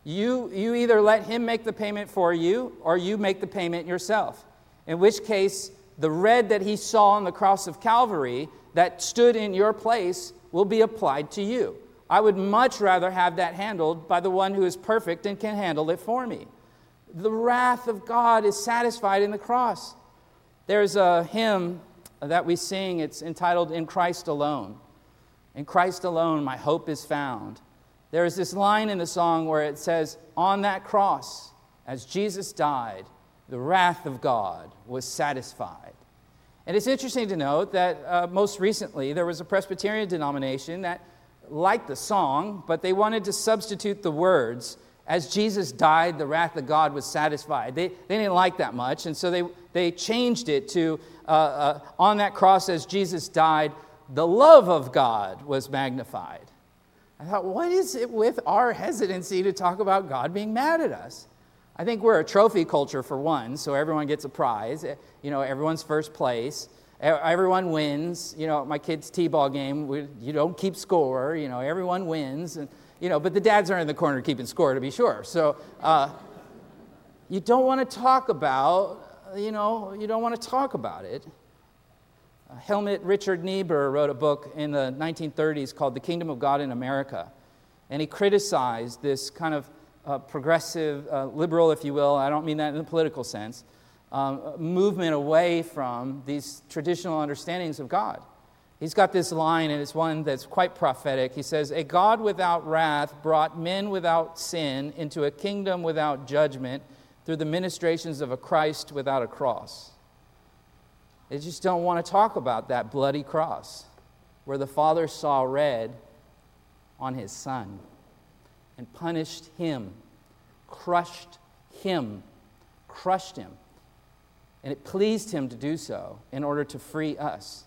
You, you either let him make the payment for you or you make the payment yourself. In which case, the red that he saw on the cross of Calvary that stood in your place will be applied to you. I would much rather have that handled by the one who is perfect and can handle it for me. The wrath of God is satisfied in the cross. There's a hymn that we sing, it's entitled In Christ Alone. In Christ alone, my hope is found. There is this line in the song where it says, On that cross, as Jesus died, the wrath of God was satisfied. And it's interesting to note that uh, most recently there was a Presbyterian denomination that liked the song, but they wanted to substitute the words, as Jesus died, the wrath of God was satisfied. They, they didn't like that much, and so they, they changed it to, uh, uh, on that cross, as Jesus died, the love of God was magnified. I thought, what is it with our hesitancy to talk about God being mad at us? I think we're a trophy culture for one, so everyone gets a prize. Eh, you know, everyone's first place. Everyone wins. You know, my kid's t-ball game, we, you don't keep score. You know, everyone wins. And, you know, but the dads are in the corner keeping score, to be sure. So uh, you don't want to talk about, you know, you don't want to talk about it. Uh, Helmut Richard Niebuhr wrote a book in the 1930s called The Kingdom of God in America. And he criticized this kind of uh, progressive, uh, liberal, if you will, I don't mean that in the political sense, um, movement away from these traditional understandings of God. He's got this line, and it's one that's quite prophetic. He says, A God without wrath brought men without sin into a kingdom without judgment through the ministrations of a Christ without a cross. They just don't want to talk about that bloody cross where the Father saw red on his Son and punished him, crushed him, crushed him. And it pleased him to do so in order to free us.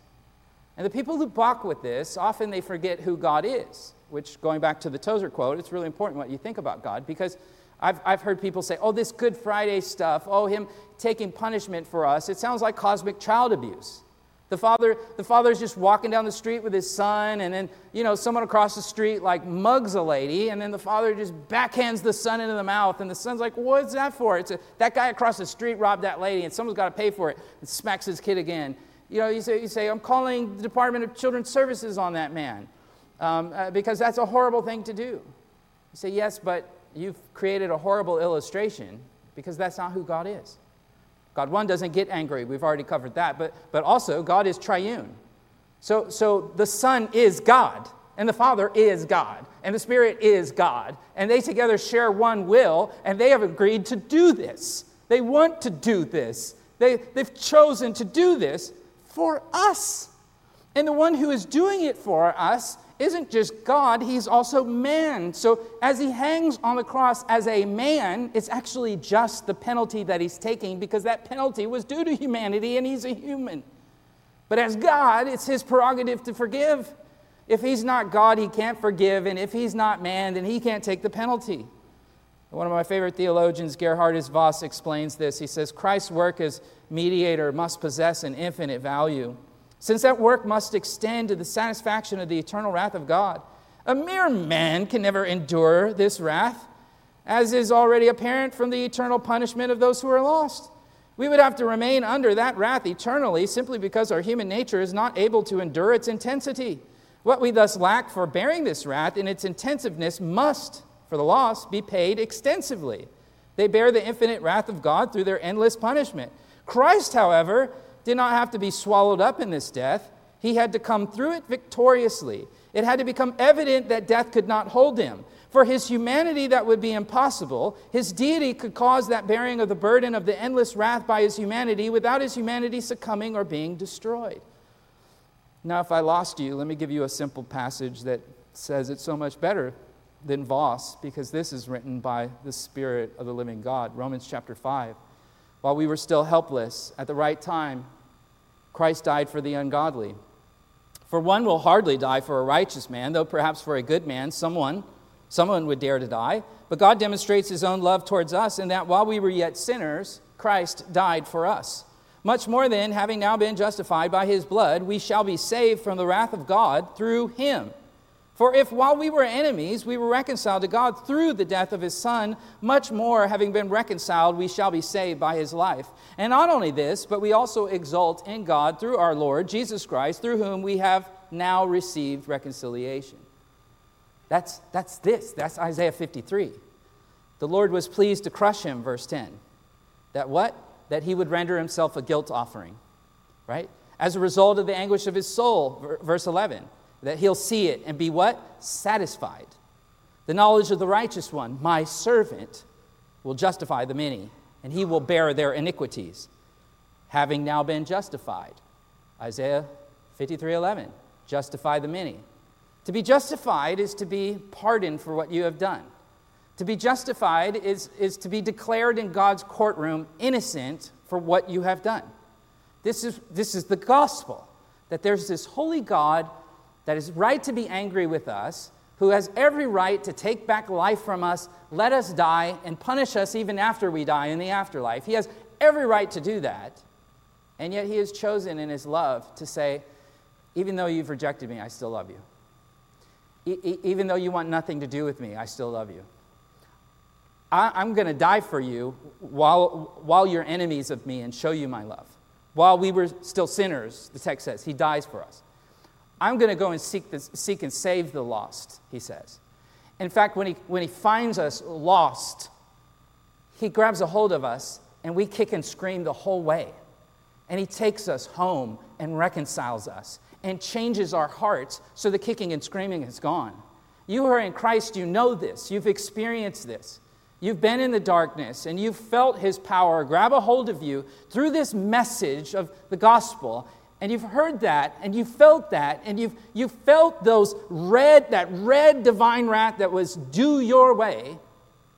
And the people who balk with this, often they forget who God is, which, going back to the Tozer quote, it's really important what you think about God because I've, I've heard people say, oh, this Good Friday stuff, oh, him taking punishment for us, it sounds like cosmic child abuse. The father, the father's just walking down the street with his son, and then, you know, someone across the street like mugs a lady, and then the father just backhands the son into the mouth, and the son's like, What's that for? It's a, that guy across the street robbed that lady, and someone's got to pay for it, and smacks his kid again. You know, you say, you say I'm calling the Department of Children's Services on that man um, uh, because that's a horrible thing to do. You say, Yes, but you've created a horrible illustration because that's not who God is. God, one, doesn't get angry. We've already covered that. But, but also, God is triune. So, so the Son is God, and the Father is God, and the Spirit is God. And they together share one will, and they have agreed to do this. They want to do this. They, they've chosen to do this for us. And the one who is doing it for us isn't just God, he's also man. So as he hangs on the cross as a man, it's actually just the penalty that he's taking because that penalty was due to humanity and he's a human. But as God, it's his prerogative to forgive. If he's not God, he can't forgive. And if he's not man, then he can't take the penalty. One of my favorite theologians, Gerhardus Vos, explains this. He says, Christ's work as mediator must possess an infinite value since that work must extend to the satisfaction of the eternal wrath of God. A mere man can never endure this wrath, as is already apparent from the eternal punishment of those who are lost. We would have to remain under that wrath eternally simply because our human nature is not able to endure its intensity. What we thus lack for bearing this wrath in its intensiveness must, for the lost, be paid extensively. They bear the infinite wrath of God through their endless punishment. Christ, however, did not have to be swallowed up in this death. He had to come through it victoriously. It had to become evident that death could not hold him. For his humanity, that would be impossible. His deity could cause that bearing of the burden of the endless wrath by his humanity without his humanity succumbing or being destroyed. Now, if I lost you, let me give you a simple passage that says it so much better than Vos, because this is written by the Spirit of the living God. Romans chapter 5. While we were still helpless, at the right time, Christ died for the ungodly. For one will hardly die for a righteous man, though perhaps for a good man, someone, someone would dare to die. But God demonstrates his own love towards us in that while we were yet sinners, Christ died for us. Much more then, having now been justified by his blood, we shall be saved from the wrath of God through him. For if while we were enemies, we were reconciled to God through the death of his Son, much more, having been reconciled, we shall be saved by his life. And not only this, but we also exult in God through our Lord Jesus Christ, through whom we have now received reconciliation. That's, that's this. That's Isaiah 53. The Lord was pleased to crush him, verse 10. That what? That he would render himself a guilt offering, right? As a result of the anguish of his soul, verse 11. That he'll see it and be what? Satisfied. The knowledge of the righteous one, my servant, will justify the many, and he will bear their iniquities, having now been justified. Isaiah 53 11. Justify the many. To be justified is to be pardoned for what you have done. To be justified is, is to be declared in God's courtroom innocent for what you have done. This is, this is the gospel that there's this holy God that is right to be angry with us, who has every right to take back life from us, let us die, and punish us even after we die in the afterlife. He has every right to do that. And yet he has chosen in his love to say, even though you've rejected me, I still love you. E- even though you want nothing to do with me, I still love you. I- am going to die for you while, while you're enemies of me and show you my love. While we were still sinners, the text says, He dies for us. I'm going to go and seek, this, seek and save the lost, he says. In fact, when he, when he finds us lost, he grabs a hold of us and we kick and scream the whole way. And he takes us home and reconciles us and changes our hearts so the kicking and screaming is gone. You who are in Christ, you know this. You've experienced this. You've been in the darkness and you've felt his power grab a hold of you through this message of the gospel. And you've heard that and you've felt that and you've, you felt those red, that red divine wrath that was due your way,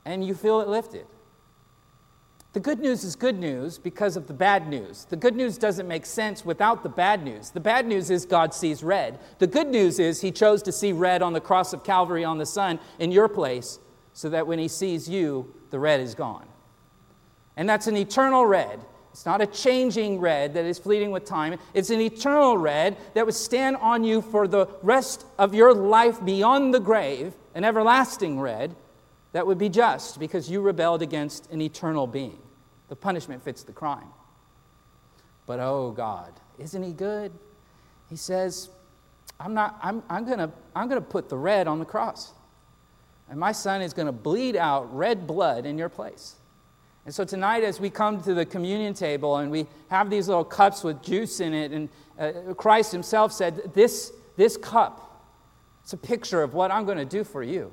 and you feel it lifted. The good news is good news because of the bad news. The good news doesn't make sense without the bad news. The bad news is God sees red. The good news is He chose to see red on the cross of Calvary on the Son in your place so that when He sees you, the red is gone. And that's an eternal red. It's not a changing red that is fleeting with time. It's an eternal red that would stand on you for the rest of your life beyond the grave, an everlasting red that would be just because you rebelled against an eternal being. The punishment fits the crime. But oh God, isn't He good? He says, I'm, not, I'm, I'm going to I'm going to put the red on the cross. And my son is going to bleed out red blood in your place. And so tonight, as we come to the communion table and we have these little cups with juice in it, and uh, Christ Himself said, this, this cup, it's a picture of what I'm going to do for you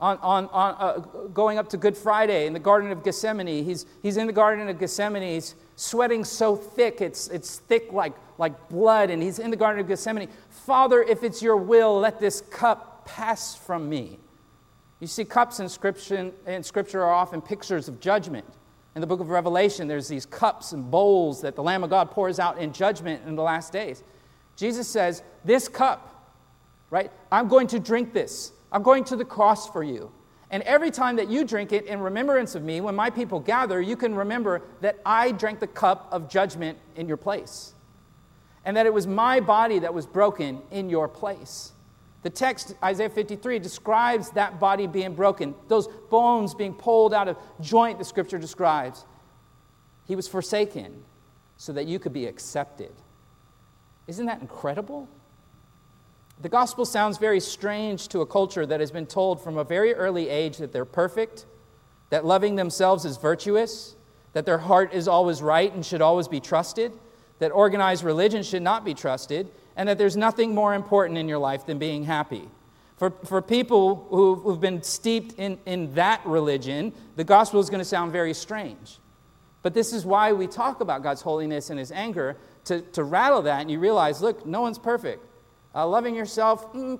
on, on, on uh, going up to Good Friday in the Garden of Gethsemane. He's, he's in the Garden of Gethsemane. He's sweating so thick, it's, it's thick like, like blood. And he's in the Garden of Gethsemane. Father, if it's your will, let this cup pass from me. You see, cups in scripture, in scripture are often pictures of judgment. In the book of Revelation, there's these cups and bowls that the Lamb of God pours out in judgment in the last days. Jesus says, This cup, right? I'm going to drink this. I'm going to the cross for you. And every time that you drink it in remembrance of me, when my people gather, you can remember that I drank the cup of judgment in your place. And that it was my body that was broken in your place. The text, Isaiah 53, describes that body being broken, those bones being pulled out of joint, the scripture describes. He was forsaken so that you could be accepted. Isn't that incredible? The gospel sounds very strange to a culture that has been told from a very early age that they're perfect, that loving themselves is virtuous, that their heart is always right and should always be trusted, that organized religion should not be trusted, and that there's nothing more important in your life than being happy. For, for people who've, who've been steeped in, in that religion, the gospel is going to sound very strange. But this is why we talk about God's holiness and his anger to, to rattle that, and you realize look, no one's perfect. Uh, loving yourself, mm,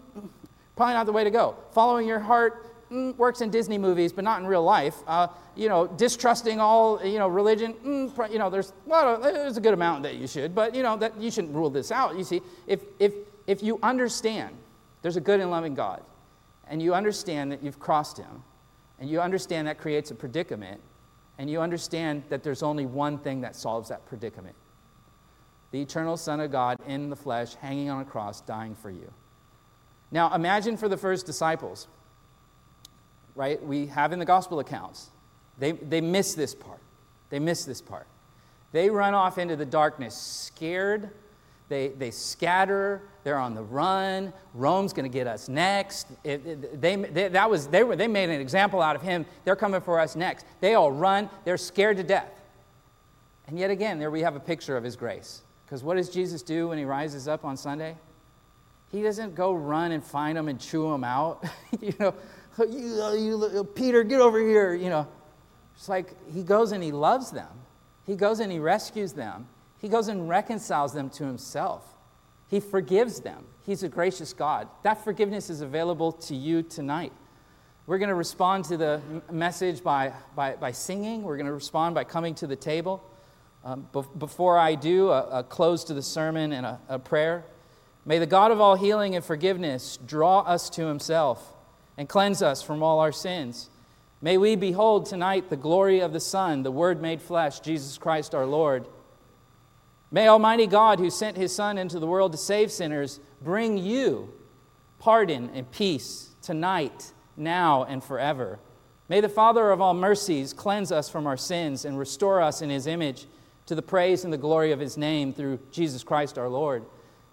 probably not the way to go. Following your heart mm, works in Disney movies, but not in real life. Uh, you know, distrusting all you know religion. Mm, you know, there's a lot of, there's a good amount that you should, but you know that you shouldn't rule this out. You see, if if if you understand there's a good and loving God, and you understand that you've crossed Him, and you understand that creates a predicament, and you understand that there's only one thing that solves that predicament the eternal Son of God in the flesh, hanging on a cross, dying for you. Now, imagine for the first disciples, right? We have in the gospel accounts, they, they miss this part. They miss this part. They run off into the darkness scared. They, they scatter. They're on the run. Rome's going to get us next. It, it, they, they, that was, they, were, they made an example out of him. They're coming for us next. They all run. They're scared to death. And yet again, there we have a picture of his grace. Because what does Jesus do when he rises up on Sunday? He doesn't go run and find them and chew them out. you know, you, you, Peter, get over here. You know, it's like he goes and he loves them. He goes and he rescues them. He goes and reconciles them to himself. He forgives them. He's a gracious God. That forgiveness is available to you tonight. We're going to respond to the message by, by, by singing. We're going to respond by coming to the table. Um, be- before I do, a, a, close to the sermon and a, a prayer. May the God of all healing and forgiveness draw us to himself and cleanse us from all our sins. May we behold tonight the glory of the Son, the Word made flesh, Jesus Christ our Lord. May Almighty God, who sent his Son into the world to save sinners, bring you pardon and peace tonight, now, and forever. May the Father of all mercies cleanse us from our sins and restore us in his image to the praise and the glory of his name through Jesus Christ our Lord.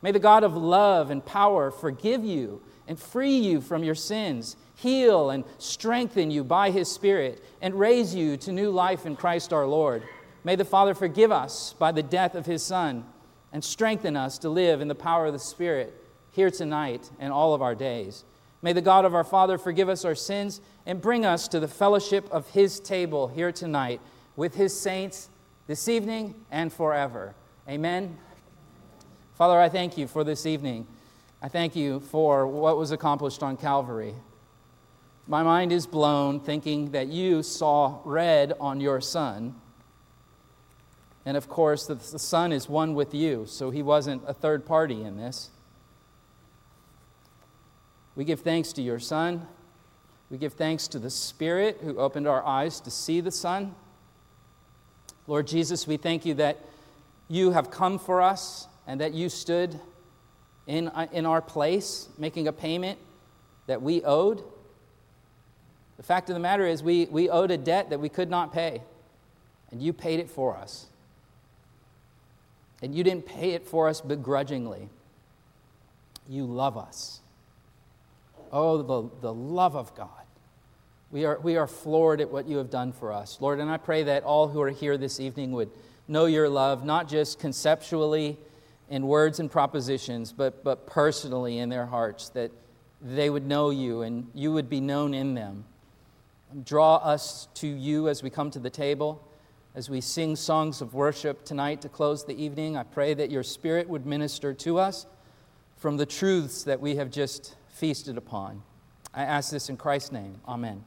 May the God of love and power forgive you and free you from your sins, heal and strengthen you by his Spirit, and raise you to new life in Christ our Lord. May the Father forgive us by the death of his Son and strengthen us to live in the power of the Spirit here tonight and all of our days. May the God of our Father forgive us our sins and bring us to the fellowship of his table here tonight with his saints this evening and forever. Amen. Father, I thank you for this evening. I thank you for what was accomplished on Calvary. My mind is blown thinking that you saw red on your Son and of course, the, Son is one with you, so he wasn't a third party in this. We give thanks to your Son. We give thanks to the Spirit who opened our eyes to see the Son. Lord Jesus, we thank you that you have come for us and that you stood in, uh, in our place, making a payment that we owed. The fact of the matter is, we, we owed a debt that we could not pay, and you paid it for us. And you didn't pay it for us begrudgingly. You love us. Oh, the, the love of God. We are, we are floored at what you have done for us. Lord, and I pray that all who are here this evening would know your love, not just conceptually in words and propositions, but, but personally in their hearts, that they would know you and you would be known in them. Draw us to you as we come to the table as we sing songs of worship tonight to close the evening, I pray that your Spirit would minister to us from the truths that we have just feasted upon. I ask this in Christ's name. Amen.